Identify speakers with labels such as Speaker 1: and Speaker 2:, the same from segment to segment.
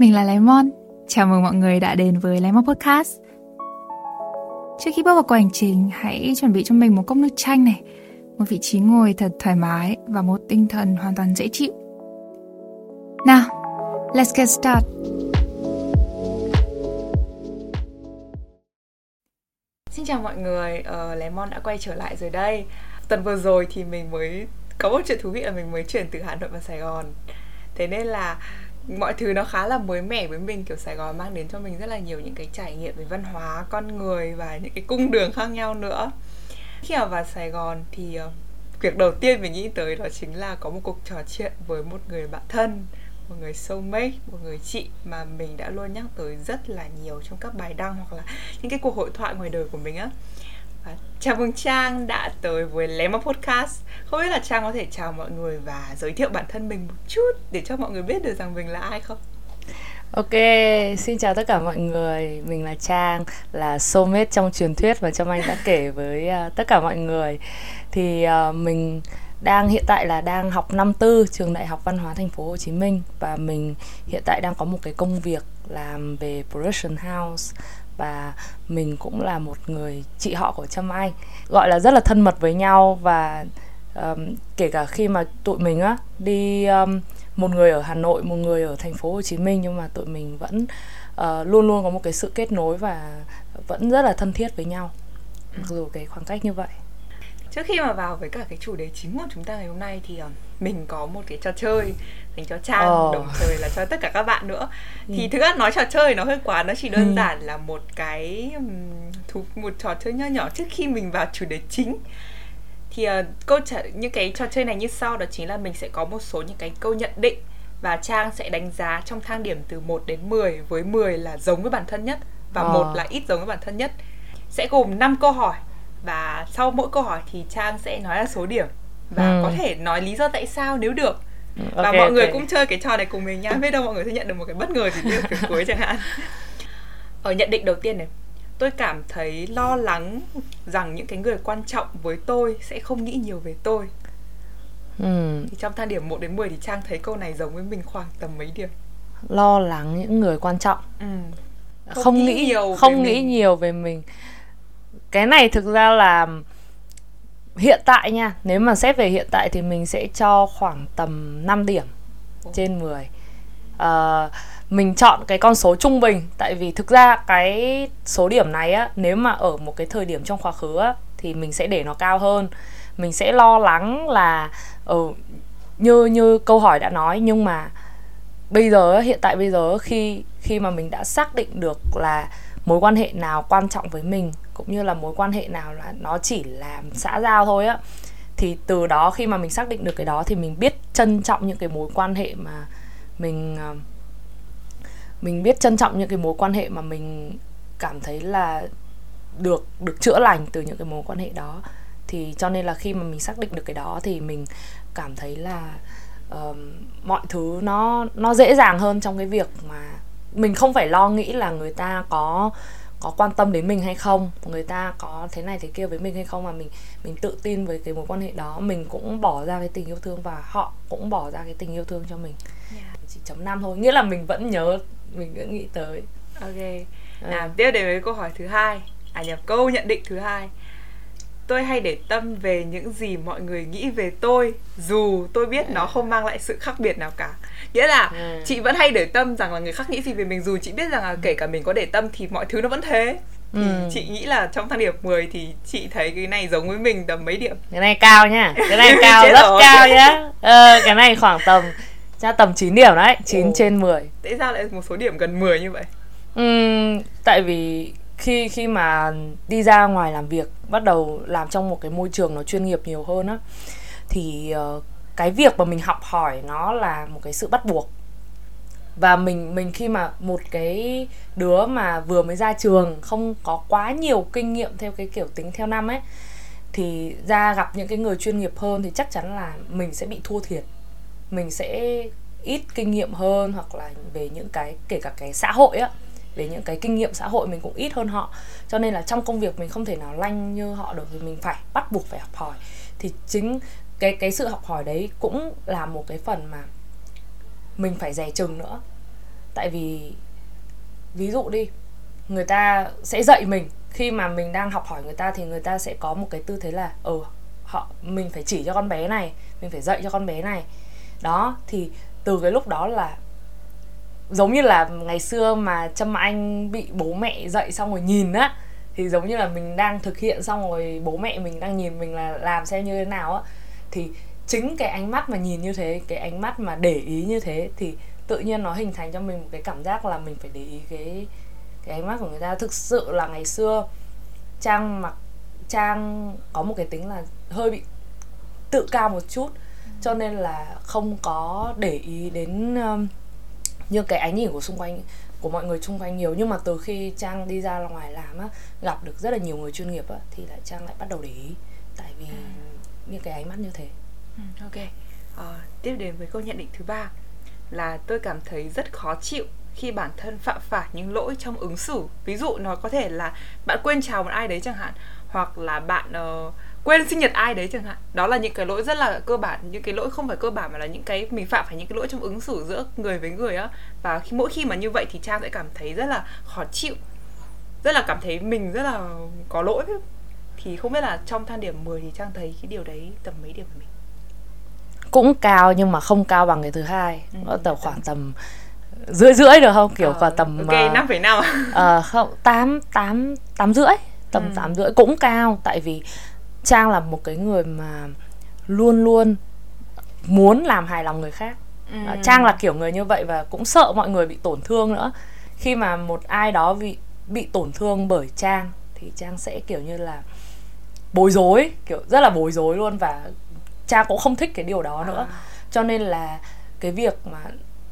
Speaker 1: Mình là Lemon. Chào mừng mọi người đã đến với Lemon Podcast. Trước khi bước vào cuộc hành trình, hãy chuẩn bị cho mình một cốc nước chanh này, một vị trí ngồi thật thoải mái và một tinh thần hoàn toàn dễ chịu. Nào, let's get started. Xin chào mọi người, ờ, uh, Lemon đã quay trở lại rồi đây. Tuần vừa rồi thì mình mới có một chuyện thú vị là mình mới chuyển từ Hà Nội vào Sài Gòn. Thế nên là mọi thứ nó khá là mới mẻ với mình. Kiểu Sài Gòn mang đến cho mình rất là nhiều những cái trải nghiệm về văn hóa con người và những cái cung đường khác nhau nữa. Khi mà vào Sài Gòn thì ờ, việc đầu tiên mình nghĩ tới đó chính là có một cuộc trò chuyện với một người bạn thân một người soulmate, một người chị mà mình đã luôn nhắc tới rất là nhiều trong các bài đăng hoặc là những cái cuộc hội thoại ngoài đời của mình á. Vâng. chào mừng Trang đã tới với Lema Podcast. Không biết là Trang có thể chào mọi người và giới thiệu bản thân mình một chút Để cho mọi người biết được rằng mình là ai không?
Speaker 2: Ok, xin chào tất cả mọi người. Mình là Trang, là soulmate trong truyền thuyết mà Trâm Anh đã kể với uh, tất cả mọi người. Thì uh, mình đang hiện tại là đang học năm tư trường đại học văn hóa thành phố Hồ Chí Minh. Và mình hiện tại đang có một cái công việc làm về production house và mình cũng là một người chị họ của Trâm Anh gọi là rất là thân mật với nhau. Và um, kể cả khi mà tụi mình á đi um, một người ở Hà Nội một người ở thành phố Hồ Chí Minh nhưng mà tụi mình vẫn uh, luôn luôn có một cái sự kết nối và vẫn rất là thân thiết với nhau mặc dù cái khoảng cách như vậy
Speaker 1: trước khi mà vào với cả cái chủ đề chính của chúng ta ngày hôm nay thì uh, mình có một cái trò chơi dành cho trang oh. đồng thời là cho tất cả các bạn nữa ừ. thì thực ra nói trò chơi nó hơi quá nó chỉ đơn ừ. giản là một cái thú một trò chơi nhỏ nhỏ trước khi mình vào chủ đề chính thì uh, câu trả những cái trò chơi này như sau đó chính là mình sẽ có một số những cái câu nhận định và Trang sẽ đánh giá trong thang điểm từ 1 đến 10 với 10 là giống với bản thân nhất và một oh. là ít giống với bản thân nhất. Sẽ gồm 5 câu hỏi và sau mỗi câu hỏi thì Trang sẽ nói là số điểm và ừ. có thể nói lý do tại sao nếu được và okay, mọi người okay. cũng chơi cái trò này cùng mình nhá biết đâu mọi người sẽ nhận được một cái bất ngờ gì từ cuối chẳng hạn ở nhận định đầu tiên này tôi cảm thấy lo lắng rằng những cái người quan trọng với tôi sẽ không nghĩ nhiều về tôi ừ. thì trong thang điểm 1 đến 10 thì Trang thấy câu này giống với mình khoảng tầm mấy điểm
Speaker 2: lo lắng những người quan trọng ừ. không, không nghĩ nhiều không nghĩ mình. nhiều về mình cái này thực ra là hiện tại nha nếu mà xét về hiện tại thì mình sẽ cho khoảng tầm 5 điểm trên 10 à, ờ, mình chọn cái con số trung bình tại vì thực ra cái số điểm này á nếu mà ở một cái thời điểm trong quá khứ á thì mình sẽ để nó cao hơn. Mình sẽ lo lắng là ừ, như như câu hỏi đã nói nhưng mà bây giờ hiện tại bây giờ khi khi mà mình đã xác định được là mối quan hệ nào quan trọng với mình cũng như là mối quan hệ nào là nó chỉ là xã giao thôi á thì từ đó khi mà mình xác định được cái đó thì mình biết trân trọng những cái mối quan hệ mà mình ờ, mình biết trân trọng những cái mối quan hệ mà mình cảm thấy là được được chữa lành từ những cái mối quan hệ đó. Thì cho nên là khi mà mình xác định được cái đó thì mình cảm thấy là uh, mọi thứ nó nó dễ dàng hơn trong cái việc mà mình không phải lo nghĩ là người ta có có quan tâm đến mình hay không? Người ta có thế này thế kia với mình hay không? Mà mình mình tự tin với cái mối quan hệ đó. Mình cũng bỏ ra cái tình yêu thương và họ cũng bỏ ra cái tình yêu thương cho mình. Yeah. chỉ chấm năm thôi. Nghĩa là mình vẫn nhớ mình vẫn nghĩ tới.
Speaker 1: Ok. Nào ừ. tiếp đến với câu hỏi thứ hai. À nhập câu nhận định thứ hai tôi hay để tâm về những gì mọi người nghĩ về tôi dù tôi biết nó không mang lại sự khác biệt nào cả nghĩa là ừ. chị vẫn hay để tâm rằng là người khác nghĩ gì về mình dù chị biết rằng là kể cả mình có để tâm thì mọi thứ nó vẫn thế thì ừ. chị nghĩ là trong thang điểm 10 thì chị thấy cái này giống với mình tầm mấy điểm
Speaker 2: cái này cao nha cái này cao rất rồi. cao nhá ờ, cái này khoảng tầm ra tầm 9 điểm đấy 9 Ồ. trên 10
Speaker 1: tại sao lại một số điểm gần 10 như vậy
Speaker 2: ừ, tại vì khi khi mà đi ra ngoài làm việc bắt đầu làm trong một cái môi trường nó chuyên nghiệp nhiều hơn á thì uh, cái việc mà mình học hỏi nó là một cái sự bắt buộc. Và mình mình khi mà một cái đứa mà vừa mới ra trường không có quá nhiều kinh nghiệm theo cái kiểu tính theo năm ấy thì ra gặp những cái người chuyên nghiệp hơn thì chắc chắn là mình sẽ bị thua thiệt. Mình sẽ ít kinh nghiệm hơn hoặc là về những cái kể cả cái xã hội á về những cái kinh nghiệm xã hội mình cũng ít hơn họ. Cho nên là trong công việc mình không thể nào lanh như họ được thì mình phải bắt buộc phải học hỏi. Thì chính cái cái sự học hỏi đấy cũng là một cái phần mà mình phải dè chừng nữa. Tại vì, ví dụ đi, người ta sẽ dạy mình. Khi mà mình đang học hỏi người ta thì người ta sẽ có một cái tư thế là ừ họ, mình phải chỉ cho con bé này, mình phải dạy cho con bé này. Đó, thì từ cái lúc đó là giống như là ngày xưa mà trâm anh bị bố mẹ dạy xong rồi nhìn á thì giống như là mình đang thực hiện xong rồi bố mẹ mình đang nhìn mình là làm xem như thế nào á. Thì chính cái ánh mắt mà nhìn như thế cái ánh mắt mà để ý như thế thì tự nhiên nó hình thành cho mình một cái cảm giác là mình phải để ý cái cái ánh mắt của người ta. Thực sự là ngày xưa trang mặc trang có một cái tính là hơi bị tự cao một chút cho nên là không có để ý đến um, như cái ánh nhìn của xung quanh của mọi người xung quanh nhiều. Nhưng mà từ khi trang đi ra ngoài làm á gặp được rất là nhiều người chuyên nghiệp á thì lại trang lại bắt đầu để ý. Tại vì ừ. những cái ánh mắt như thế.
Speaker 1: Ừ, ok. À, tiếp đến với câu nhận định thứ ba là tôi cảm thấy rất khó chịu khi bản thân phạm phải những lỗi trong ứng xử. Ví dụ nó có thể là bạn quên chào một ai đấy chẳng hạn hoặc là bạn uh, quên sinh nhật ai đấy chẳng hạn. Đó là những cái lỗi rất là cơ bản những cái lỗi không phải cơ bản mà là những cái mình phạm phải những cái lỗi trong ứng xử giữa người với người á. Và khi mỗi khi mà như vậy thì trang sẽ cảm thấy rất là khó chịu rất là cảm thấy mình rất là có lỗi. Thì không biết là trong thang điểm 10 thì trang thấy cái điều đấy tầm mấy điểm của mình?
Speaker 2: Cũng cao nhưng mà không cao bằng cái thứ hai. Ừ. nó tầm khoảng tầm rưỡi rưỡi được không? Kiểu ờ, tầm
Speaker 1: ok năm phẩy năm.
Speaker 2: ờ không tám tám tám rưỡi tầm ừ. tám rưỡi cũng cao. Tại vì trang là một cái người mà luôn luôn muốn làm hài lòng người khác ừ. trang là kiểu người như vậy và cũng sợ mọi người bị tổn thương nữa khi mà một ai đó bị bị tổn thương bởi trang thì trang sẽ kiểu như là bối rối kiểu rất là bối rối luôn và trang cũng không thích cái điều đó nữa à. cho nên là cái việc mà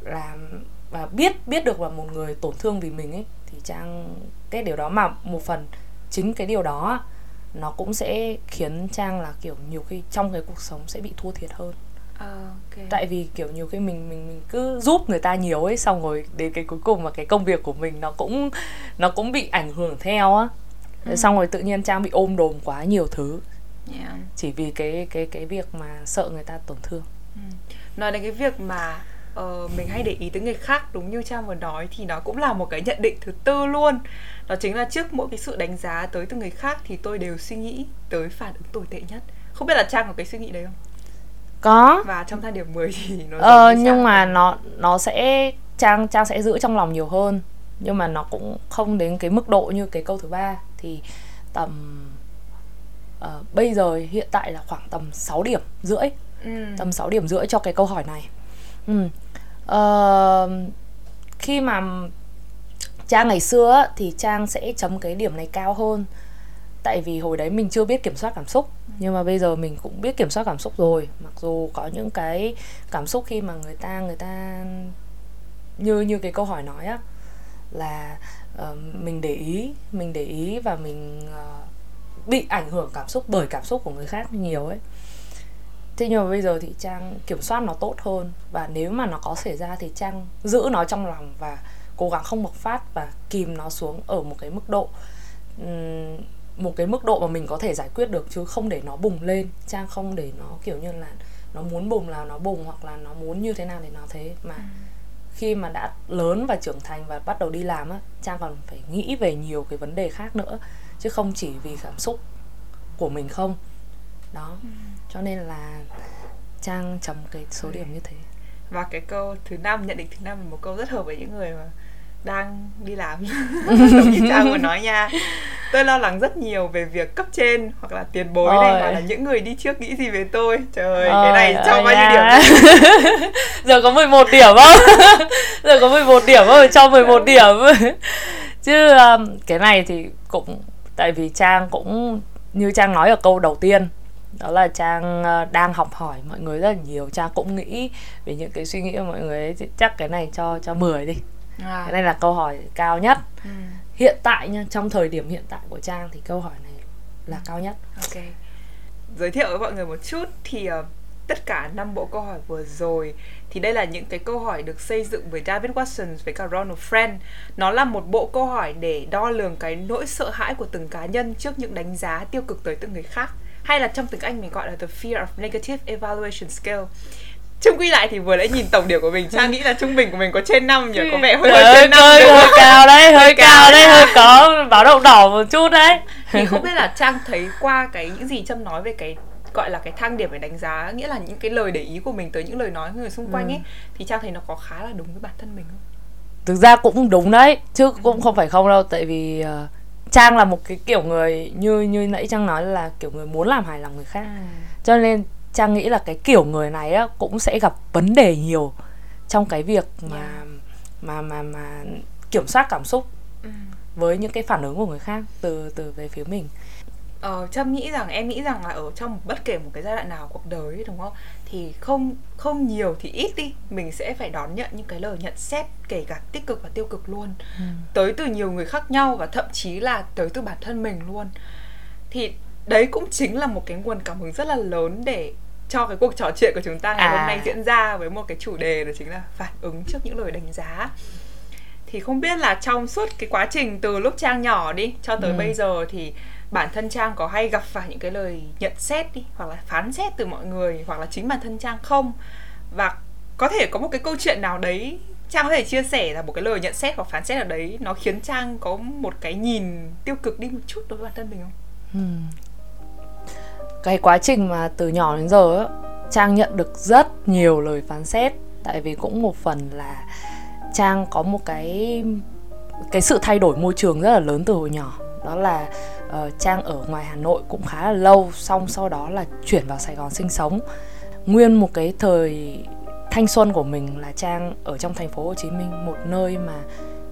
Speaker 2: làm và biết biết được là một người tổn thương vì mình ấy thì trang cái điều đó mà một phần chính cái điều đó nó cũng sẽ khiến trang là kiểu nhiều khi trong cái cuộc sống sẽ bị thua thiệt hơn
Speaker 1: Uh, okay.
Speaker 2: tại vì kiểu nhiều khi mình mình mình cứ giúp người ta nhiều ấy xong rồi đến cái cuối cùng mà cái công việc của mình nó cũng nó cũng bị ảnh hưởng theo á ừ. xong rồi tự nhiên trang bị ôm đồm quá nhiều thứ yeah. chỉ vì cái cái cái việc mà sợ người ta tổn thương
Speaker 1: ừ. nói đến cái việc mà uh, mình hay để ý tới người khác đúng như trang vừa nói thì nó cũng là một cái nhận định thứ tư luôn. Đó chính là trước mỗi cái sự đánh giá tới từ người khác thì tôi đều suy nghĩ tới phản ứng tồi tệ nhất. Không biết là trang có cái suy nghĩ đấy không?
Speaker 2: Có.
Speaker 1: Và trong thang điểm 10 thì nó
Speaker 2: ờ nhưng mà nó nó sẽ trang trang sẽ giữ trong lòng nhiều hơn. Nhưng mà nó cũng không đến cái mức độ như cái câu thứ ba. Thì tầm uh, bây giờ hiện tại là khoảng tầm 6 điểm rưỡi. Ừ. tầm 6 điểm rưỡi cho cái câu hỏi này. Ừ uh, khi mà trang ngày xưa thì trang sẽ chấm cái điểm này cao hơn. Tại vì hồi đấy mình chưa biết kiểm soát cảm xúc. Nhưng mà bây giờ mình cũng biết kiểm soát cảm xúc rồi. Mặc dù có những cái cảm xúc khi mà người ta người ta như như cái câu hỏi nói á là uh, mình để ý mình để ý và mình uh, bị ảnh hưởng cảm xúc bởi cảm xúc của người khác nhiều ấy thế nhưng mà bây giờ thì trang kiểm soát nó tốt hơn. Và nếu mà nó có xảy ra thì trang giữ nó trong lòng và cố gắng không bộc phát và kìm nó xuống ở một cái mức độ một cái mức độ mà mình có thể giải quyết được chứ không để nó bùng lên. Trang không để nó kiểu như là nó muốn bùng là nó bùng hoặc là nó muốn như thế nào thì nó thế. Mà ừ. khi mà đã lớn và trưởng thành và bắt đầu đi làm á trang còn phải nghĩ về nhiều cái vấn đề khác nữa. Chứ không chỉ vì cảm xúc của mình không. Đó. Ừ. cho nên là trang chấm cái số điểm như thế.
Speaker 1: Và cái câu thứ năm nhận định thứ năm là một câu rất hợp với những người mà đang đi làm. Giống như trang vừa nói nha. Tôi lo lắng rất nhiều về việc cấp trên hoặc là tiền bối Ôi. này hoặc là những người đi trước nghĩ gì về tôi? Trời ơi, cái này cho bao nhiêu điểm?
Speaker 2: Giờ có 11 điểm không? Giờ có 11 điểm không? Cho 11 điểm. chứ um, cái này thì cũng tại vì trang cũng như trang nói ở câu đầu tiên đó là trang uh, đang học hỏi mọi người rất là nhiều. Trang cũng nghĩ về những cái suy nghĩ của mọi người ấy chắc cái này cho cho 10 đi. À. cái này là câu hỏi cao nhất. Ừ. hiện tại nha trong thời điểm hiện tại của trang thì câu hỏi này là cao nhất.
Speaker 1: Ok. Giới thiệu với mọi người một chút thì uh, tất cả năm bộ câu hỏi vừa rồi thì đây là những cái câu hỏi được xây dựng với David Watson với cả Ronald Friend. Nó là một bộ câu hỏi để đo lường cái nỗi sợ hãi của từng cá nhân trước những đánh giá tiêu cực tới từng người khác hay là trong tiếng Anh mình gọi là the fear of negative evaluation scale chung quy lại thì vừa nãy nhìn tổng điểm của mình trang nghĩ là trung bình của mình có trên 5 nhỉ? Có vẻ hơi hơi trên năm hơi,
Speaker 2: hơi cao đấy hơi cao. đấy hơi có báo động đỏ một chút đấy.
Speaker 1: Thì không biết là trang thấy qua cái những gì trâm nói về cái gọi là cái thang điểm để đánh giá nghĩa là những cái lời để ý của mình tới những lời nói người xung quanh ừ. ấy thì trang thấy nó có khá là đúng với bản thân mình không?
Speaker 2: Thực ra cũng đúng đấy chứ cũng không phải không đâu tại vì uh, trang là một cái kiểu người như như nãy trang nói là kiểu người muốn làm hài lòng người khác ừ. cho nên trang nghĩ là cái kiểu người này á cũng sẽ gặp vấn đề nhiều trong cái việc mà yeah. mà mà mà kiểm soát cảm xúc ừ. với những cái phản ứng của người khác từ từ về phía mình
Speaker 1: Ờ, Trâm nghĩ rằng em nghĩ rằng là ở trong bất kể một cái giai đoạn nào cuộc đời đúng không thì không không nhiều thì ít đi mình sẽ phải đón nhận những cái lời nhận xét kể cả tích cực và tiêu cực luôn ừ. tới từ nhiều người khác nhau và thậm chí là tới từ bản thân mình luôn thì đấy cũng chính là một cái nguồn cảm hứng rất là lớn để cho cái cuộc trò chuyện của chúng ta ngày à. hôm nay diễn ra với một cái chủ đề đó chính là phản ứng trước những lời đánh giá thì không biết là trong suốt cái quá trình từ lúc trang nhỏ đi cho tới ừ. bây giờ thì bản thân trang có hay gặp phải những cái lời nhận xét đi, hoặc là phán xét từ mọi người, hoặc là chính bản thân trang không? Và có thể có một cái câu chuyện nào đấy trang có thể chia sẻ là một cái lời nhận xét hoặc phán xét nào đấy, nó khiến trang có một cái nhìn tiêu cực đi một chút đối với bản thân mình không? Hmm.
Speaker 2: cái quá trình mà từ nhỏ đến giờ á, trang nhận được rất nhiều lời phán xét. Tại vì cũng một phần là trang có một cái cái sự thay đổi môi trường rất là lớn từ hồi nhỏ. Đó là uh, trang ở ngoài hà nội cũng khá là lâu xong sau đó là chuyển vào sài gòn sinh sống. Nguyên một cái thời thanh xuân của mình là trang ở trong thành phố hồ chí minh một nơi mà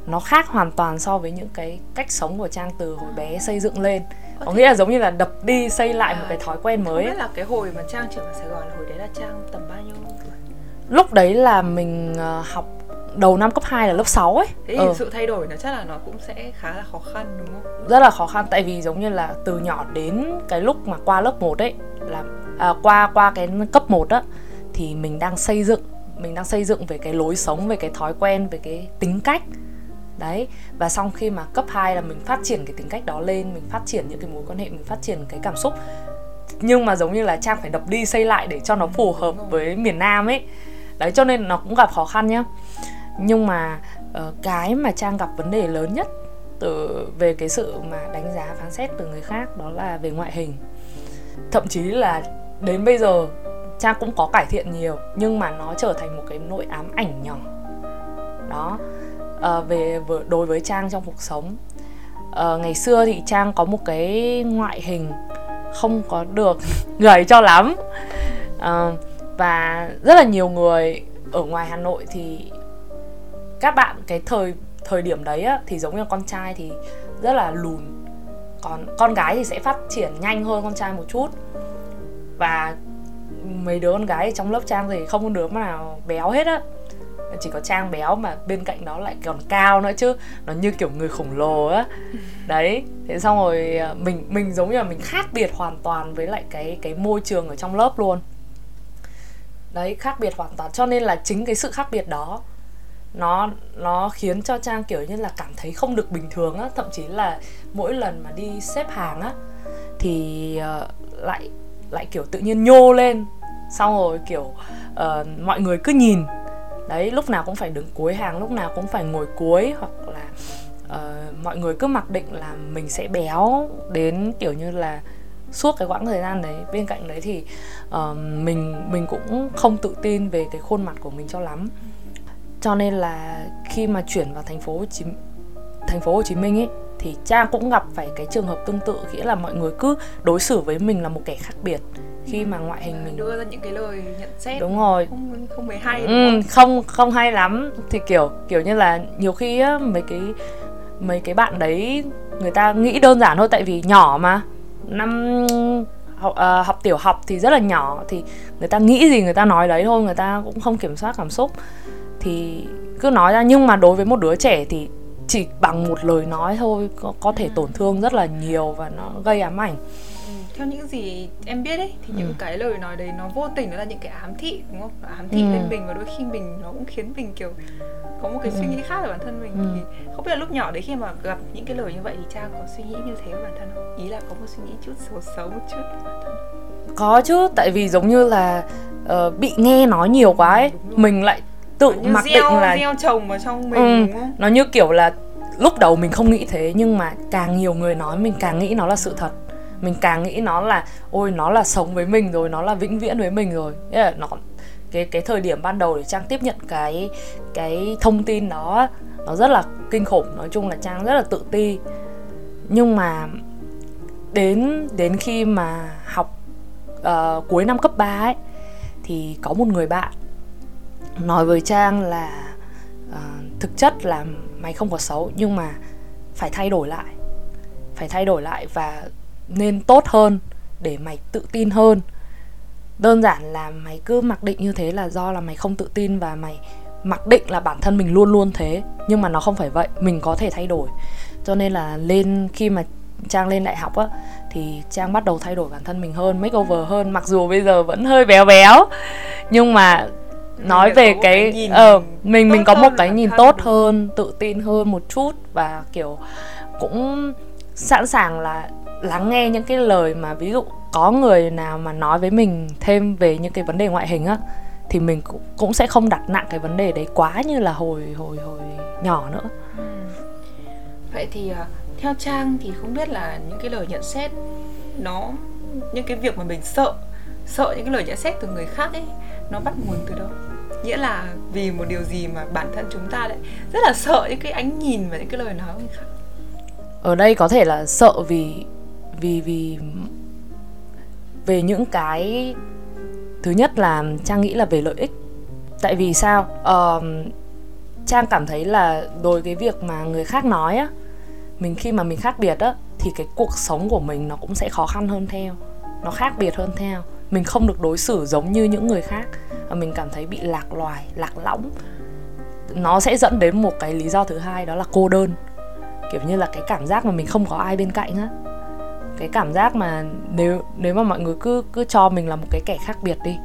Speaker 2: nó khác hoàn toàn so với những cái cách sống của trang từ hồi bé xây dựng lên. Có nghĩa là giống như là đập đi xây lại à, một cái thói quen mới
Speaker 1: biết là cái hồi mà trang chuyển vào sài gòn hồi đấy là trang tầm bao nhiêu tuổi?
Speaker 2: Lúc đấy là mình uh, học đầu năm cấp 2 là lớp 6 ấy.
Speaker 1: Thế thì ừ. sự thay đổi nó chắc là nó cũng sẽ khá là khó khăn đúng không?
Speaker 2: Rất là khó khăn tại vì giống như là từ nhỏ đến cái lúc mà qua lớp 1 ấy là à, qua qua cái cấp 1 á thì mình đang xây dựng, mình đang xây dựng về cái lối sống, về cái thói quen, về cái tính cách. Đấy, và xong khi mà cấp 2 là mình phát triển cái tính cách đó lên, mình phát triển những cái mối quan hệ, mình phát triển cái cảm xúc. Nhưng mà giống như là Trang phải đập đi xây lại để cho nó phù hợp với miền Nam ấy. Đấy cho nên nó cũng gặp khó khăn nhá nhưng mà ờ, cái mà trang gặp vấn đề lớn nhất từ về cái sự mà đánh giá phán xét từ người khác đó là về ngoại hình. Thậm chí là đến bây giờ trang cũng có cải thiện nhiều nhưng mà nó trở thành một cái nỗi ám ảnh nhỏ. Đó à, về đối với trang trong cuộc sống. À, ngày xưa thì trang có một cái ngoại hình không có được gầy cho lắm. À, và rất là nhiều người ở ngoài hà nội thì các bạn cái thời thời điểm đấy á, thì giống như con trai thì rất là lùn. Còn con gái thì sẽ phát triển nhanh hơn con trai một chút. Và mấy đứa con gái trong lớp trang thì không có đứa nào béo hết á. Chỉ có trang béo mà bên cạnh đó lại còn cao nữa chứ. Nó như kiểu người khổng lồ á. Đấy thế xong rồi à, mình mình giống như là mình khác biệt hoàn toàn với lại cái cái môi trường ở trong lớp luôn. Đấy khác biệt hoàn toàn. Cho nên là chính cái sự khác biệt đó nó nó khiến cho trang kiểu như là cảm thấy không được bình thường á thậm chí là mỗi lần mà đi xếp hàng á thì uh, lại lại kiểu tự nhiên nhô lên. Xong rồi kiểu uh, mọi người cứ nhìn. Đấy lúc nào cũng phải đứng cuối hàng lúc nào cũng phải ngồi cuối hoặc là uh, mọi người cứ mặc định là mình sẽ béo đến kiểu như là suốt cái quãng thời gian đấy. Bên cạnh đấy thì uh, mình mình cũng không tự tin về cái khuôn mặt của mình cho lắm cho nên là khi mà chuyển vào thành phố Hồ Chí thành phố Hồ Chí Minh ấy thì Trang cũng gặp phải cái trường hợp tương tự nghĩa là mọi người cứ đối xử với mình là một kẻ khác biệt. Khi mà ngoại hình mình
Speaker 1: đưa ra những cái lời nhận xét
Speaker 2: đúng rồi.
Speaker 1: không không mấy hay
Speaker 2: ừ, không? không không hay lắm. Thì kiểu kiểu như là nhiều khi á mấy cái mấy cái bạn đấy người ta nghĩ đơn giản thôi tại vì nhỏ mà. Năm học, uh, học tiểu học thì rất là nhỏ thì người ta nghĩ gì người ta nói đấy thôi người ta cũng không kiểm soát cảm xúc thì cứ nói ra nhưng mà đối với một đứa trẻ thì chỉ bằng một lời nói thôi có, có thể tổn thương rất là nhiều và nó gây ám ảnh
Speaker 1: ừ, theo những gì em biết ấy thì những ừ. cái lời nói đấy nó vô tình nó là những cái ám thị đúng không ám thị ừ. lên mình và đôi khi mình nó cũng khiến mình kiểu có một cái ừ. suy nghĩ khác về bản thân mình ừ. thì không biết là lúc nhỏ đấy khi mà gặp những cái lời như vậy thì trang có suy nghĩ như thế với bản thân không ý là có một suy nghĩ chút xấu xấu một chút về bản thân
Speaker 2: có chứ tại vì giống như là uh, bị nghe nói nhiều quá ấy mình lại tự mặc gieo, định là
Speaker 1: gieo chồng vào trong mình ừ, đúng
Speaker 2: không? nó như kiểu là lúc đầu mình không nghĩ thế nhưng mà càng nhiều người nói mình càng nghĩ nó là sự thật. Mình càng nghĩ nó là ôi nó là sống với mình rồi nó là vĩnh viễn với mình rồi. Là nó cái cái thời điểm ban đầu để trang tiếp nhận cái cái thông tin đó nó rất là kinh khủng. Nói chung là trang rất là tự ti. Nhưng mà đến đến khi mà học uh, cuối năm cấp 3 ấy thì có một người bạn nói với trang là uh, thực chất là mày không có xấu nhưng mà phải thay đổi lại. Phải thay đổi lại và nên tốt hơn để mày tự tin hơn. Đơn giản là mày cứ mặc định như thế là do là mày không tự tin và mày mặc định là bản thân mình luôn luôn thế. Nhưng mà nó không phải vậy mình có thể thay đổi. Cho nên là lên khi mà trang lên đại học á thì trang bắt đầu thay đổi bản thân mình hơn makeover hơn mặc dù bây giờ vẫn hơi béo béo. Nhưng mà nói về cái ờ uh, mình mình có một cái nhìn tốt hơn tự tin hơn một chút và kiểu cũng sẵn sàng là lắng nghe những cái lời mà ví dụ có người nào mà nói với mình thêm về những cái vấn đề ngoại hình á thì mình cũng cũng sẽ không đặt nặng cái vấn đề đấy quá như là hồi hồi hồi nhỏ nữa ừ.
Speaker 1: vậy thì uh, theo trang thì không biết là những cái lời nhận xét nó những cái việc mà mình sợ sợ những cái lời nhận xét từ người khác ấy nó bắt nguồn từ đâu? Nghĩa là vì một điều gì mà bản thân chúng ta lại rất là sợ những cái ánh nhìn và những cái lời nói của người khác?
Speaker 2: Ở đây có thể là sợ vì vì vì về những cái thứ nhất là trang nghĩ là về lợi ích. Tại vì sao? Uh, trang cảm thấy là đối cái việc mà người khác nói á mình khi mà mình khác biệt á thì cái cuộc sống của mình nó cũng sẽ khó khăn hơn theo nó khác biệt hơn theo mình không được đối xử giống như những người khác. Và mình cảm thấy bị lạc loài lạc lõng. Nó sẽ dẫn đến một cái lý do thứ hai đó là cô đơn. Kiểu như là cái cảm giác mà mình không có ai bên cạnh á. Cái cảm giác mà nếu nếu mà mọi người cứ cứ cho mình là một cái kẻ khác biệt đi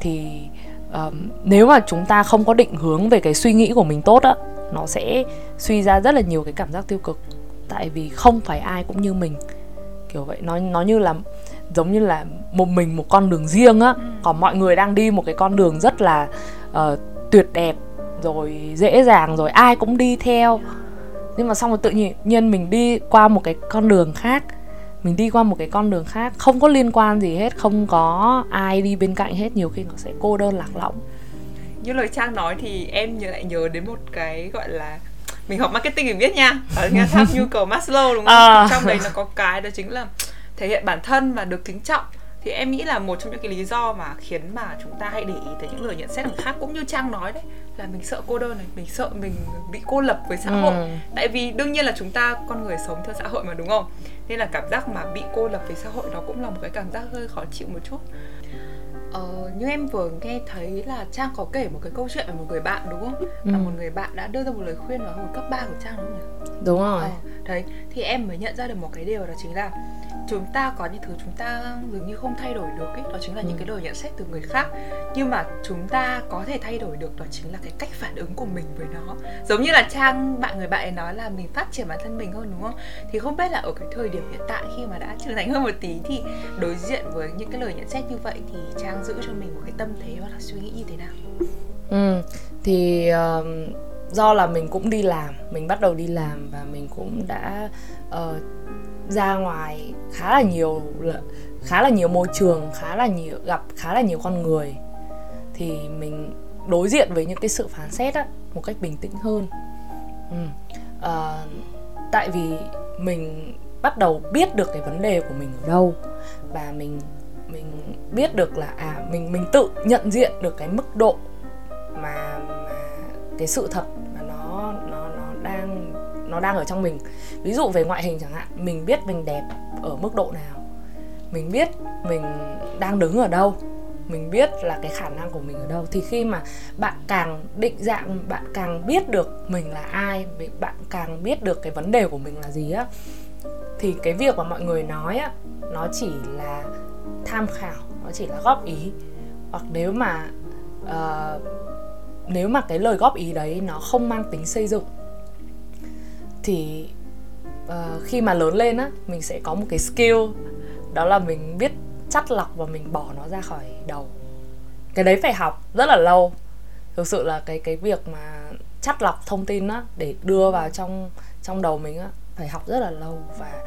Speaker 2: thì um, nếu mà chúng ta không có định hướng về cái suy nghĩ của mình tốt á nó sẽ suy ra rất là nhiều cái cảm giác tiêu cực. Tại vì không phải ai cũng như mình. Kiểu vậy nó nó như là giống như là một mình một con đường riêng á. Ừ. còn mọi người đang đi một cái con đường rất là uh, tuyệt đẹp rồi dễ dàng rồi ai cũng đi theo. Nhưng mà xong rồi tự nhiên mình đi qua một cái con đường khác. Mình đi qua một cái con đường khác không có liên quan gì hết không có ai đi bên cạnh hết nhiều khi nó sẽ cô đơn lạc lõng.
Speaker 1: Như lời trang nói thì em nhớ lại nhớ đến một cái gọi là mình học marketing mình biết nha. Ở nghe tháp nhu cầu Maslow đúng không? À. trong đấy nó có cái đó chính là thể hiện bản thân và được kính trọng thì em nghĩ là một trong những cái lý do mà khiến mà chúng ta hay để ý tới những lời nhận xét khác cũng như trang nói đấy là mình sợ cô đơn này mình sợ mình bị cô lập với xã hội ừ. tại vì đương nhiên là chúng ta con người sống theo xã hội mà đúng không nên là cảm giác mà bị cô lập với xã hội nó cũng là một cái cảm giác hơi khó chịu một chút Ờ, như em vừa nghe thấy là Trang có kể một cái câu chuyện về một người bạn đúng không? Ừ. Là một người bạn đã đưa ra một lời khuyên vào hồi cấp 3 của Trang đúng không nhỉ?
Speaker 2: Đúng rồi. Ờ,
Speaker 1: đấy, thì em mới nhận ra được một cái điều đó chính là chúng ta có những thứ chúng ta dường như không thay đổi được ấy đó chính là ừ. những cái lời nhận xét từ người khác. Nhưng mà chúng ta có thể thay đổi được đó chính là cái cách phản ứng của mình với nó. Giống như là trang bạn người bạn ấy nói là mình phát triển bản thân mình hơn đúng không? Thì không biết là ở cái thời điểm hiện tại khi mà đã trưởng thành hơn một tí thì đối diện với những cái lời nhận xét như vậy thì trang giữ cho mình một cái tâm thế hoặc là suy nghĩ như thế nào?
Speaker 2: Ừ thì uh, do là mình cũng đi làm mình bắt đầu đi làm và mình cũng đã uh, ra ngoài khá là nhiều khá là nhiều môi trường khá là nhiều gặp khá là nhiều con người. Thì mình đối diện với những cái sự phán xét á một cách bình tĩnh hơn. Ừ. à, tại vì mình bắt đầu biết được cái vấn đề của mình ở đâu. Và mình mình biết được là à mình mình tự nhận diện được cái mức độ mà mà cái sự thật nó đang ở trong mình. Ví dụ về ngoại hình chẳng hạn mình biết mình đẹp ở mức độ nào. Mình biết mình đang đứng ở đâu. Mình biết là cái khả năng của mình ở đâu. Thì khi mà bạn càng định dạng bạn càng biết được mình là ai bạn càng biết được cái vấn đề của mình là gì á thì cái việc mà mọi người nói á nó chỉ là tham khảo nó chỉ là góp ý. Hoặc nếu mà uh, nếu mà cái lời góp ý đấy nó không mang tính xây dựng thì uh, khi mà lớn lên á mình sẽ có một cái skill đó là mình biết chắt lọc và mình bỏ nó ra khỏi đầu. Cái đấy phải học rất là lâu. Thực sự là cái cái việc mà chắt lọc thông tin á để đưa vào trong trong đầu mình á phải học rất là lâu và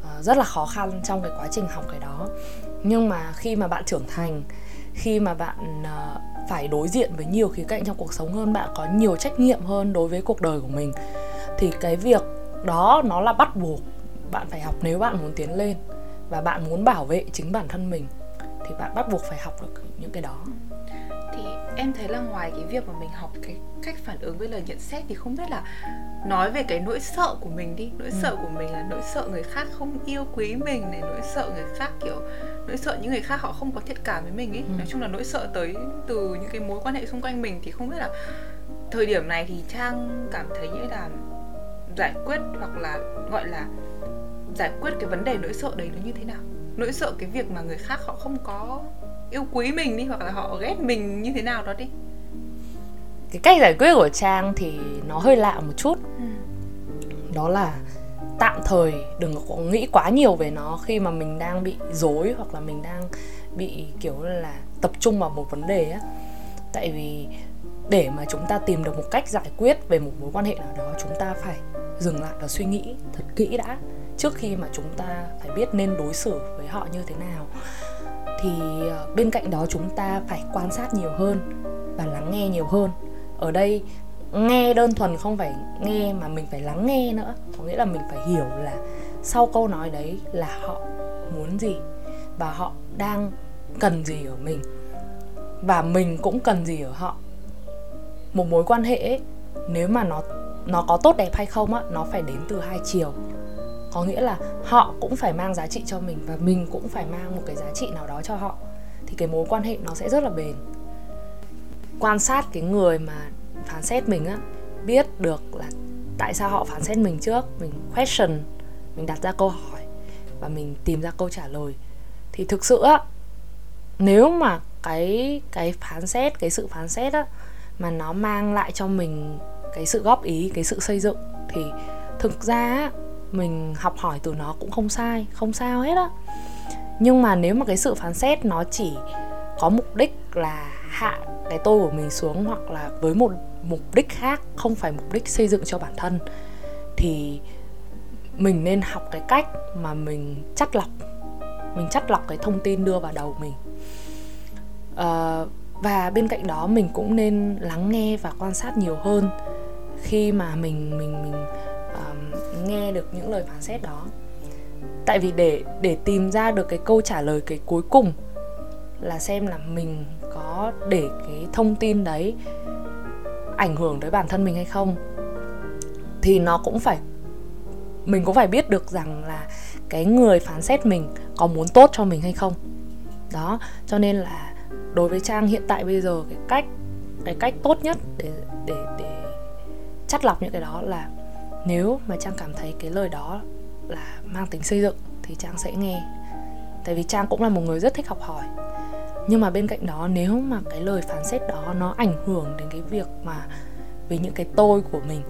Speaker 2: uh, rất là khó khăn trong cái quá trình học cái đó. Nhưng mà khi mà bạn trưởng thành khi mà bạn uh, phải đối diện với nhiều khía cạnh trong cuộc sống hơn bạn có nhiều trách nhiệm hơn đối với cuộc đời của mình thì cái việc đó nó là bắt buộc bạn phải học nếu bạn muốn tiến lên và bạn muốn bảo vệ chính bản thân mình thì bạn bắt buộc phải học được những cái đó
Speaker 1: thì em thấy là ngoài cái việc mà mình học cái cách phản ứng với lời nhận xét thì không biết là nói về cái nỗi sợ của mình đi nỗi ừ. sợ của mình là nỗi sợ người khác không yêu quý mình này nỗi sợ người khác kiểu nỗi sợ những người khác họ không có thiện cảm với mình ấy ừ. nói chung là nỗi sợ tới từ những cái mối quan hệ xung quanh mình thì không biết là thời điểm này thì trang cảm thấy như là giải quyết hoặc là gọi là giải quyết cái vấn đề nỗi sợ đấy nó như thế nào? Nỗi sợ cái việc mà người khác họ không có yêu quý mình đi hoặc là họ ghét mình như thế nào đó đi.
Speaker 2: Cái cách giải quyết của trang thì nó hơi lạ một chút. Ừ. đó là tạm thời đừng có nghĩ quá nhiều về nó khi mà mình đang bị dối hoặc là mình đang bị kiểu là tập trung vào một vấn đề á. Tại vì để mà chúng ta tìm được một cách giải quyết về một mối quan hệ nào đó chúng ta phải dừng lại và suy nghĩ thật kỹ đã trước khi mà chúng ta phải biết nên đối xử với họ như thế nào. Thì ờ, bên cạnh đó chúng ta phải quan sát nhiều hơn và lắng nghe nhiều hơn. Ở đây nghe đơn thuần không phải nghe mà mình phải lắng nghe nữa. Có nghĩa là mình phải hiểu là sau câu nói đấy là họ muốn gì và họ đang cần gì ở mình. Và mình cũng cần gì ở họ. Một mối quan hệ ấy, nếu mà nó nó có tốt đẹp hay không á, nó phải đến từ hai chiều. Có nghĩa là họ cũng phải mang giá trị cho mình và mình cũng phải mang một cái giá trị nào đó cho họ. Thì cái mối quan hệ nó sẽ rất là bền. Quan sát cái người mà phán xét mình á, biết được là tại sao họ phán xét mình trước, mình question, mình đặt ra câu hỏi và mình tìm ra câu trả lời. Thì thực sự á, nếu mà cái cái phán xét, cái sự phán xét á mà nó mang lại cho mình cái sự góp ý cái sự xây dựng thì thực ra mình học hỏi từ nó cũng không sai không sao hết á. Nhưng mà nếu mà cái sự phán xét nó chỉ có mục đích là hạ cái tôi của mình xuống hoặc là với một mục đích khác không phải mục đích xây dựng cho bản thân thì mình nên học cái cách mà mình chắt lọc mình chắt lọc cái thông tin đưa vào đầu mình. À, và bên cạnh đó mình cũng nên lắng nghe và quan sát nhiều hơn khi mà mình mình mình um, nghe được những lời phán xét đó. Tại vì để để tìm ra được cái câu trả lời cái cuối cùng là xem là mình có để cái thông tin đấy ảnh hưởng tới bản thân mình hay không thì nó cũng phải mình cũng phải biết được rằng là cái người phán xét mình có muốn tốt cho mình hay không. Đó cho nên là đối với trang hiện tại bây giờ cái cách cái cách tốt nhất để để để chắt lọc những cái đó là nếu mà trang cảm thấy cái lời đó là mang tính xây dựng thì trang sẽ nghe. Tại vì trang cũng là một người rất thích học hỏi. Nhưng mà bên cạnh đó nếu mà cái lời phán xét đó nó ảnh hưởng đến cái việc mà về những cái tôi của mình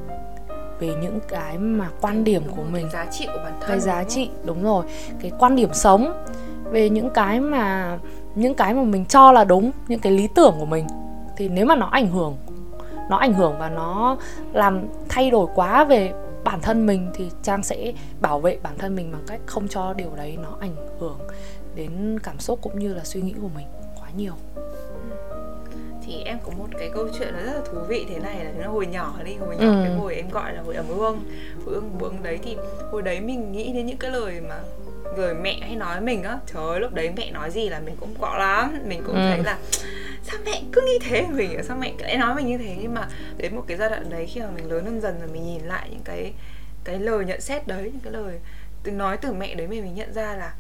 Speaker 2: về những cái mà quan điểm của mình
Speaker 1: cái giá trị của bản thân
Speaker 2: cái giá trị đúng rồi cái quan điểm sống về những cái mà những cái mà mình cho là đúng những cái lý tưởng của mình thì nếu mà nó ảnh hưởng nó ảnh hưởng và nó làm thay đổi quá về bản thân mình thì trang sẽ bảo vệ bản thân mình bằng cách không cho điều đấy nó ảnh hưởng đến cảm xúc cũng như là suy nghĩ của mình quá nhiều
Speaker 1: thì em có một cái câu chuyện nó rất là thú vị thế này là hồi nhỏ đi hồi nhỏ ừ. cái hồi em gọi là hồi ấm ương hồi ương bướng đấy thì hồi đấy mình nghĩ đến những cái lời mà người mẹ hay nói mình á trời ơi lúc đấy mẹ nói gì là mình cũng quạo lắm mình cũng ừ. thấy là sao mẹ cứ nghĩ thế? Mình sao mẹ lại nói mình như thế? Nhưng mà đến một cái giai đoạn đấy khi mà mình lớn hơn dần rồi, mình nhìn lại những cái cái lời nhận xét đấy, những cái lời từ nói từ mẹ đấy mình mình nhận ra là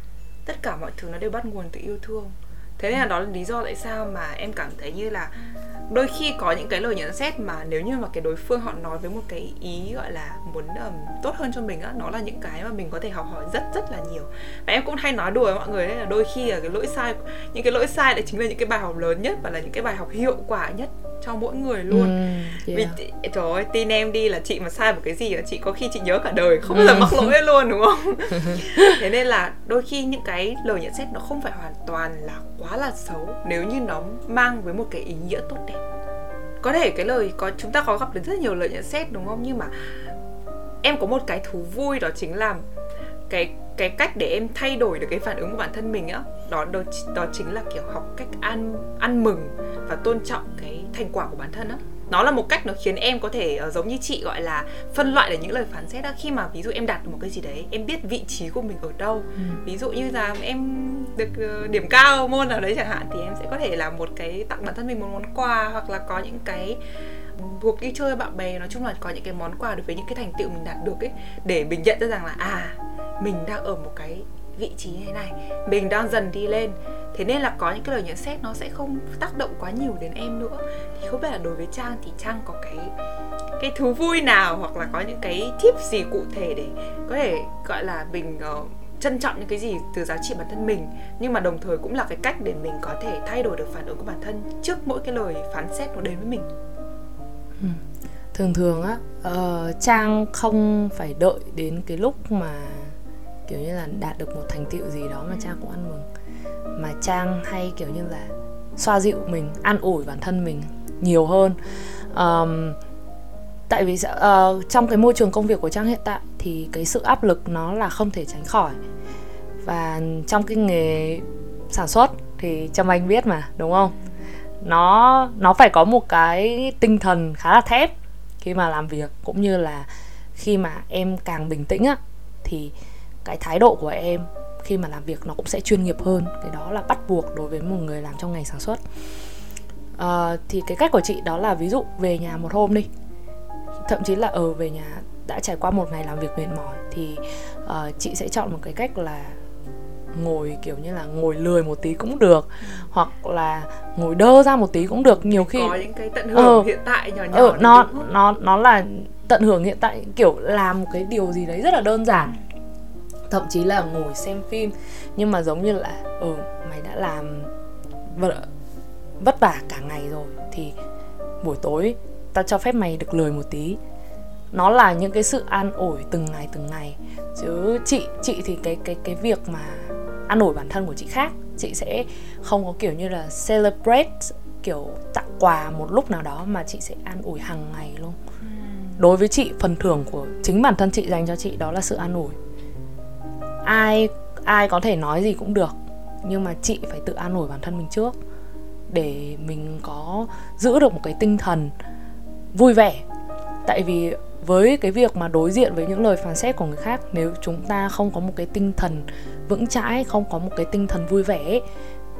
Speaker 1: tất cả mọi thứ nó đều bắt nguồn từ yêu thương thế nên là đó là lý do tại sao mà em cảm thấy như là đôi khi có những cái lời nhận xét mà nếu như mà cái đối phương họ nói với một cái ý gọi là muốn um, tốt hơn cho mình á nó là những cái mà mình có thể học hỏi rất rất là nhiều và em cũng hay nói đùa với mọi người đấy là đôi khi là cái lỗi sai những cái lỗi sai đấy chính là những cái bài học lớn nhất và là những cái bài học hiệu quả nhất cho mỗi người luôn ừ, yeah. vì trời ơi tin em đi là chị mà sai một cái gì là chị có khi chị nhớ cả đời không bao giờ ừ. mắc lỗi luôn đúng không thế nên là đôi khi những cái lời nhận xét nó không phải hoàn toàn là quá là xấu nếu như nó mang với một cái ý nghĩa tốt đẹp. Có thể cái lời có chúng ta có gặp được rất nhiều lời nhận xét đúng không? Nhưng mà em có một cái thú vui đó chính là cái cái cách để em thay đổi được cái phản ứng của bản thân mình á đó đó, đó chính là kiểu học cách ăn ăn mừng và tôn trọng cái thành quả của bản thân á nó là một cách nó khiến em có thể uh, giống như chị gọi là phân loại được những lời phán xét đó khi mà ví dụ em đạt được một cái gì đấy em biết vị trí của mình ở đâu. Ừ. ví dụ như là em được uh, điểm cao môn nào đấy chẳng hạn thì em sẽ có thể là một cái tặng bản thân mình một món quà hoặc là có những cái cuộc đi chơi bạn bè. Nói chung là có những cái món quà đối với những cái thành tựu mình đạt được ấy để mình nhận ra rằng là à mình đang ở một cái vị trí thế này. Mình đang dần đi lên thế nên là có những cái lời nhận xét nó sẽ không tác động quá nhiều đến em nữa. Thì không biết là đối với trang thì trang có cái cái thú vui nào hoặc là có những cái tip gì cụ thể để có thể gọi là mình uh, trân trọng những cái gì từ giá trị bản thân mình? Nhưng mà đồng thời cũng là cái cách để mình có thể thay đổi được phản ứng của bản thân trước mỗi cái lời phán xét nó đến với mình.
Speaker 2: Ừ. thường thường á uh, trang không phải đợi đến cái lúc mà kiểu như là đạt được một thành tựu gì đó mà trang cũng ăn mừng mà trang hay kiểu như là xoa dịu mình an ủi bản thân mình nhiều hơn. Um, tại vì uh, trong cái môi trường công việc của trang hiện tại thì cái sự áp lực nó là không thể tránh khỏi. Và trong cái nghề sản xuất thì trâm anh biết mà đúng không? Nó nó phải có một cái tinh thần khá là thép khi mà làm việc cũng như là khi mà em càng bình tĩnh á thì cái thái độ của em khi mà làm việc nó cũng sẽ chuyên nghiệp hơn. Cái đó là bắt buộc đối với một người làm trong ngành sản xuất. À, thì cái cách của chị đó là ví dụ về nhà một hôm đi. Thậm chí là ở về nhà đã trải qua một ngày làm việc mệt mỏi thì uh, chị sẽ chọn một cái cách là ngồi kiểu như là ngồi lười một tí cũng được hoặc là ngồi đơ ra một tí cũng được. Nhiều khi
Speaker 1: có những cái tận hưởng ờ, hiện tại nhỏ nhỏ
Speaker 2: ờ, nó nó nó là tận hưởng hiện tại kiểu làm một cái điều gì đấy rất là đơn giản thậm chí là ngồi xem phim. Nhưng mà giống như là ừ mày đã làm vất, vả cả ngày rồi thì buổi tối tao cho phép mày được lười một tí. Nó là những cái sự an ủi từng ngày từng ngày. Chứ chị chị thì cái cái cái việc mà an ủi bản thân của chị khác. Chị sẽ không có kiểu như là celebrate kiểu tặng quà một lúc nào đó mà chị sẽ an ủi hàng ngày luôn. Đối với chị phần thưởng của chính bản thân chị dành cho chị đó là sự an ủi ai ai có thể nói gì cũng được, nhưng mà chị phải tự an ủi bản thân mình trước, để mình có giữ được một cái tinh thần vui vẻ. Tại vì với cái việc mà đối diện với những lời phán xét của người khác, nếu chúng ta không có một cái tinh thần vững chãi, không có một cái tinh thần vui vẻ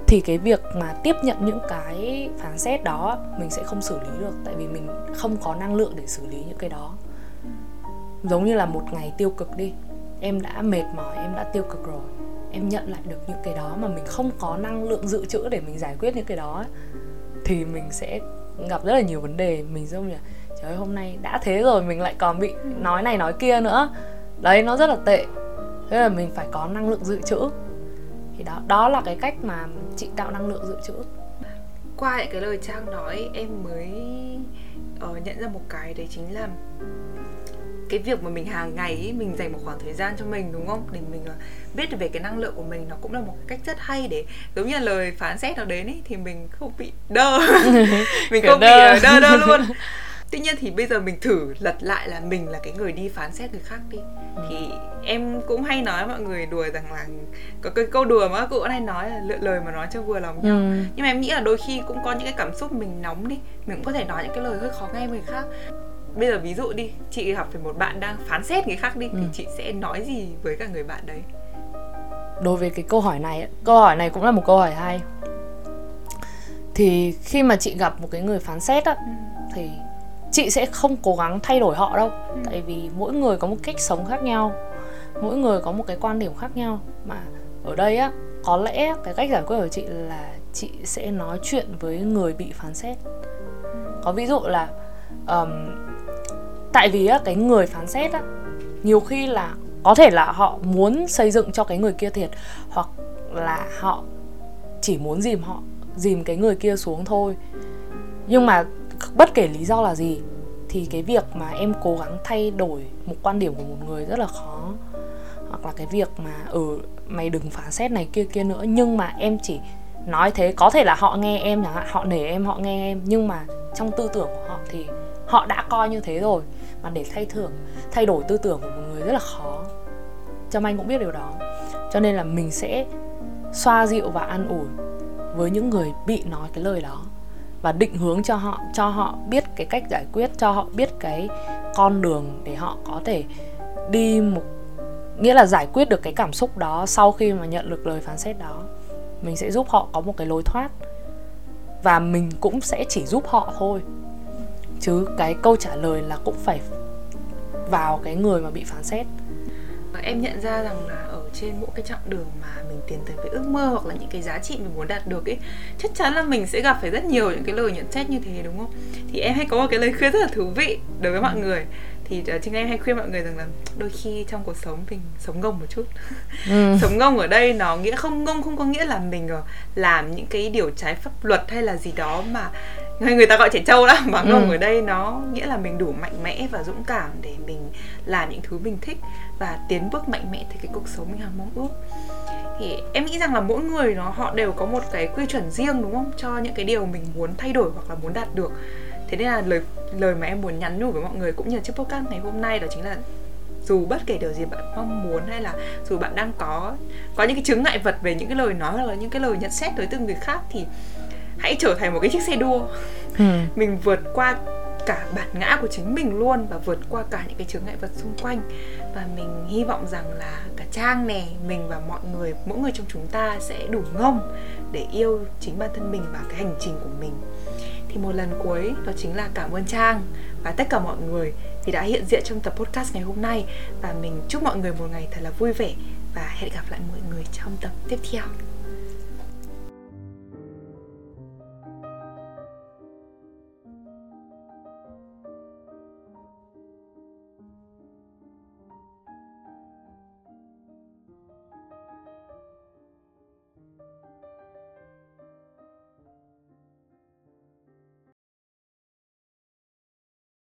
Speaker 2: thì cái việc mà tiếp nhận những cái phán xét đó, mình sẽ không xử lý được, tại vì mình không có năng lượng để xử lý những cái đó. Giống như là một ngày tiêu cực đi em đã mệt mỏi em đã tiêu cực rồi. Em nhận lại được những cái đó mà mình không có năng lượng dự trữ để mình giải quyết những cái đó thì mình sẽ gặp rất là nhiều vấn đề. Mình giống như là trời ơi hôm nay đã thế rồi mình lại còn bị nói này nói kia nữa. Đấy nó rất là tệ. Thế là mình phải có năng lượng dự trữ. Thì đó đó là cái cách mà chị tạo năng lượng dự trữ.
Speaker 1: Qua những cái lời trang nói em mới uh, nhận ra một cái đấy chính là cái việc mà mình hàng ngày ý, mình dành một khoảng thời gian cho mình đúng không để mình uh, biết được về cái năng lượng của mình nó cũng là một cách rất hay để giống như là lời phán xét nó đến ý, thì mình không bị đơ mình không đơ. bị đơ đơ luôn tuy nhiên thì bây giờ mình thử lật lại là mình là cái người đi phán xét người khác đi ừ. thì em cũng hay nói mọi người đùa rằng là có cái câu đùa mà cụ hay nói là lựa lời mà nói cho vừa lòng nhau ừ. nhưng mà em nghĩ là đôi khi cũng có những cái cảm xúc mình nóng đi mình cũng có thể nói những cái lời hơi khó nghe người khác bây giờ ví dụ đi chị gặp phải một bạn đang phán xét người khác đi ừ. thì chị sẽ nói gì với cả người bạn đấy
Speaker 2: đối với cái câu hỏi này câu hỏi này cũng là một câu hỏi hay thì khi mà chị gặp một cái người phán xét á ừ. thì chị sẽ không cố gắng thay đổi họ đâu ừ. tại vì mỗi người có một cách sống khác nhau mỗi người có một cái quan điểm khác nhau mà ở đây á có lẽ cái cách giải quyết của chị là chị sẽ nói chuyện với người bị phán xét có ví dụ là um, tại vì á, cái người phán xét á, nhiều khi là có thể là họ muốn xây dựng cho cái người kia thiệt, hoặc là họ chỉ muốn dìm họ, dìm cái người kia xuống thôi. Nhưng mà bất kể lý do là gì, thì cái việc mà em cố gắng thay đổi một quan điểm của một người rất là khó. Hoặc là cái việc mà ừ mày đừng phán xét này kia kia nữa, nhưng mà em chỉ nói thế, có thể là họ nghe em chẳng hạn, họ nể em, họ nghe em, nhưng mà trong tư tưởng của họ thì họ đã coi như thế rồi mà để thay thưởng, thay đổi tư tưởng của một người rất là khó. Trâm anh cũng biết điều đó. Cho nên là mình sẽ xoa dịu và an ủi với những người bị nói cái lời đó. Và định hướng cho họ cho họ biết cái cách giải quyết, cho họ biết cái con đường để họ có thể đi một, nghĩa là giải quyết được cái cảm xúc đó sau khi mà nhận được lời phán xét đó. Mình sẽ giúp họ có một cái lối thoát. Và mình cũng sẽ chỉ giúp họ thôi chứ cái câu trả lời là cũng phải vào cái người mà bị phán xét.
Speaker 1: Em nhận ra rằng là ở trên mỗi cái chặng đường mà mình tiến tới với ước mơ hoặc là những cái giá trị mình muốn đạt được ấy, chắc chắn là mình sẽ gặp phải rất nhiều những cái lời nhận xét như thế, đúng không? Thì em hay có một cái lời khuyên rất là thú vị đối với mọi người thì uh, chính em hay khuyên mọi người rằng là đôi khi trong cuộc sống mình sống ngông một chút ừ. sống ngông ở đây nó nghĩa không ngông không có nghĩa là mình uh, làm những cái điều trái pháp luật hay là gì đó mà người ta gọi trẻ trâu đó mà ngông ừ. ở đây nó nghĩa là mình đủ mạnh mẽ và dũng cảm để mình làm những thứ mình thích và tiến bước mạnh mẽ tới cái cuộc sống mình hằng mong ước thì em nghĩ rằng là mỗi người nó họ đều có một cái quy chuẩn riêng đúng không cho những cái điều mình muốn thay đổi hoặc là muốn đạt được thế nên là lời lời mà em muốn nhắn nhủ với mọi người cũng như chiếc podcast ngày hôm nay đó chính là dù bất kể điều gì bạn mong muốn hay là dù bạn đang có có những cái chứng ngại vật về những cái lời nói hoặc là những cái lời nhận xét tới từng người khác thì hãy trở thành một cái chiếc xe đua. Ừ. mình vượt qua cả bản ngã của chính mình luôn và vượt qua cả những cái chướng ngại vật xung quanh. Và mình hy vọng rằng là cả trang này mình và mọi người mỗi người trong chúng ta sẽ đủ ngông để yêu chính bản thân mình và cái hành trình của mình thì một lần cuối, đó chính là cảm ơn trang và tất cả mọi người vì đã hiện diện trong tập podcast ngày hôm nay. Và mình chúc mọi người một ngày thật là vui vẻ và hẹn gặp lại mọi người trong tập tiếp theo.